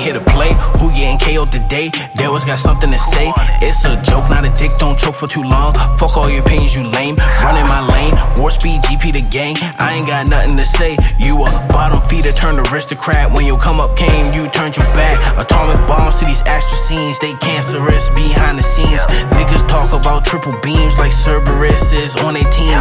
here to play. Who getting KO'd today? They always got something to say. It's a joke, not a dick, don't choke for too long. Fuck all your opinions, you lame. Running my lane, war speed, GP the gang. I ain't got nothing to say. You a bottom feeder, turned aristocrat. When your come up came, you turned your back. Atomic bombs to these astral scenes, they cancerous behind the scenes. Niggas talk about triple beams like Cerberus is on a team.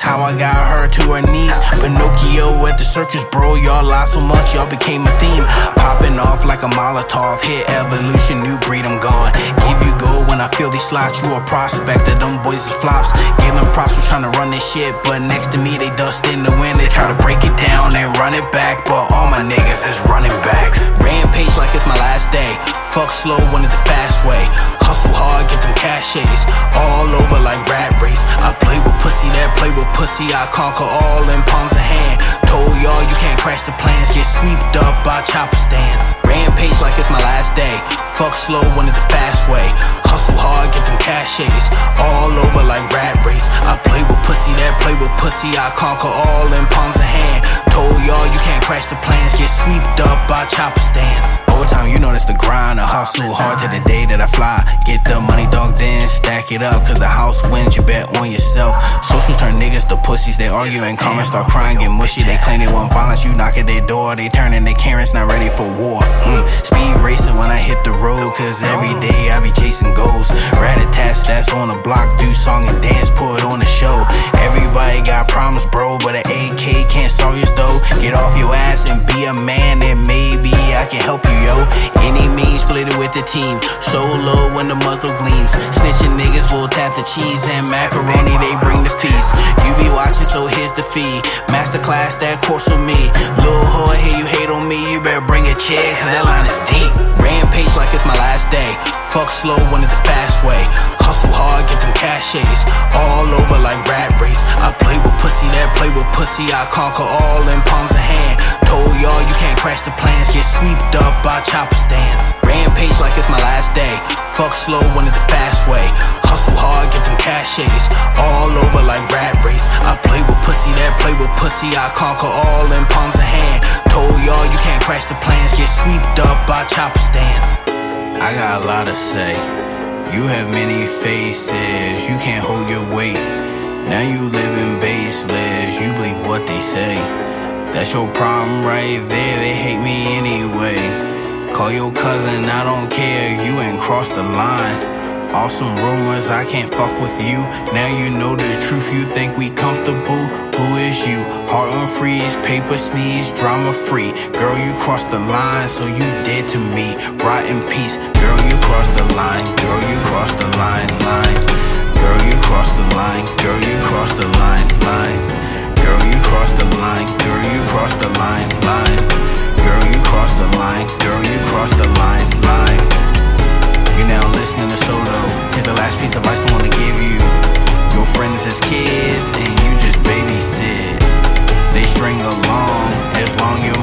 How I got her to her knees. Pinocchio at the circus, bro. Y'all lie so much, y'all became a theme. Popping off like a Molotov. Hit evolution, new breed, I'm gone. Give you gold when I feel these slots. You a prospect, that them boys is flops. Them props for trying to run this shit, but next to me they dust in the wind. They try to break it down and run it back, but all my niggas is running backs. Rampage like it's my last day. Fuck slow, wanted the fast way. Hustle hard, get them caches. All pussy. I conquer all in palms of hand. Told y'all you can't crash the plans. Get swept up by chopper stands. Rampage like it's my last day. Fuck slow, wanted the fast way. Hustle hard, get them caches. All over like rat race. I play with pussy, that play with pussy. I conquer all in palms of hand. Told y'all you can't crash the plans. Get swept up by chopper stands. You the grind. I hustle hard to the day that I fly. Get the money, dog, then stack it up. Cause the house wins, you bet on yourself. Socials turn niggas to pussies. They argue in comments, start crying, get mushy. They claim they want violence, you knock at their door. They turning their Karens, not ready for war. Mm. Speed racing when I hit the road. Cause every day I be chasing goals. Rat a tat that's on the block. Do song and dance, put on the show. Everybody got problems, bro. But an AK can't solve your though. Get off your ass and be a man, and maybe I can help you, yo. Split it with the team. So low when the muzzle gleams. Snitching niggas will tap the cheese and macaroni, they bring the feast. You be watching, so here's the feed. Masterclass, that course with me. Lil' whore, here you hate on me, you better bring a chair, cause that line is deep. Rampage like it's my last day. Fuck slow, wanted the fast way. Hustle hard, get them caches. All over like rat race. I play with pussy, that play with pussy. I conquer all in palms of hand. Told y'all day. Fuck slow, wanted the fast way. Hustle hard, get them caches. All over like rat race. I play with pussy, that play with pussy. I conquer all in palms of hand. Told y'all you can't crash the plans. Get swept up by chopper stands. I got a lot to say. You have many faces, you can't hold your weight. Now you living baseless, you believe what they say. That's your problem right there, Call your cousin, I don't care, you ain't crossed the line. Awesome rumors, I can't fuck with you. Now you know the truth, you think we comfortable? Who is you? Heart on freeze, paper sneeze, drama free. Girl, you crossed the line, so you dead to me. Rot in peace. Girl, you crossed the line. Girl, you crossed the line, line. Girl, you crossed the line. Girl, you crossed the line, line. Girl, you crossed the line. Girl, you crossed the line, line cross the line, line. You're now listening to Solo. Here's the last piece of advice I wanna give you. Your friends as kids, and you just babysit. They string along as long you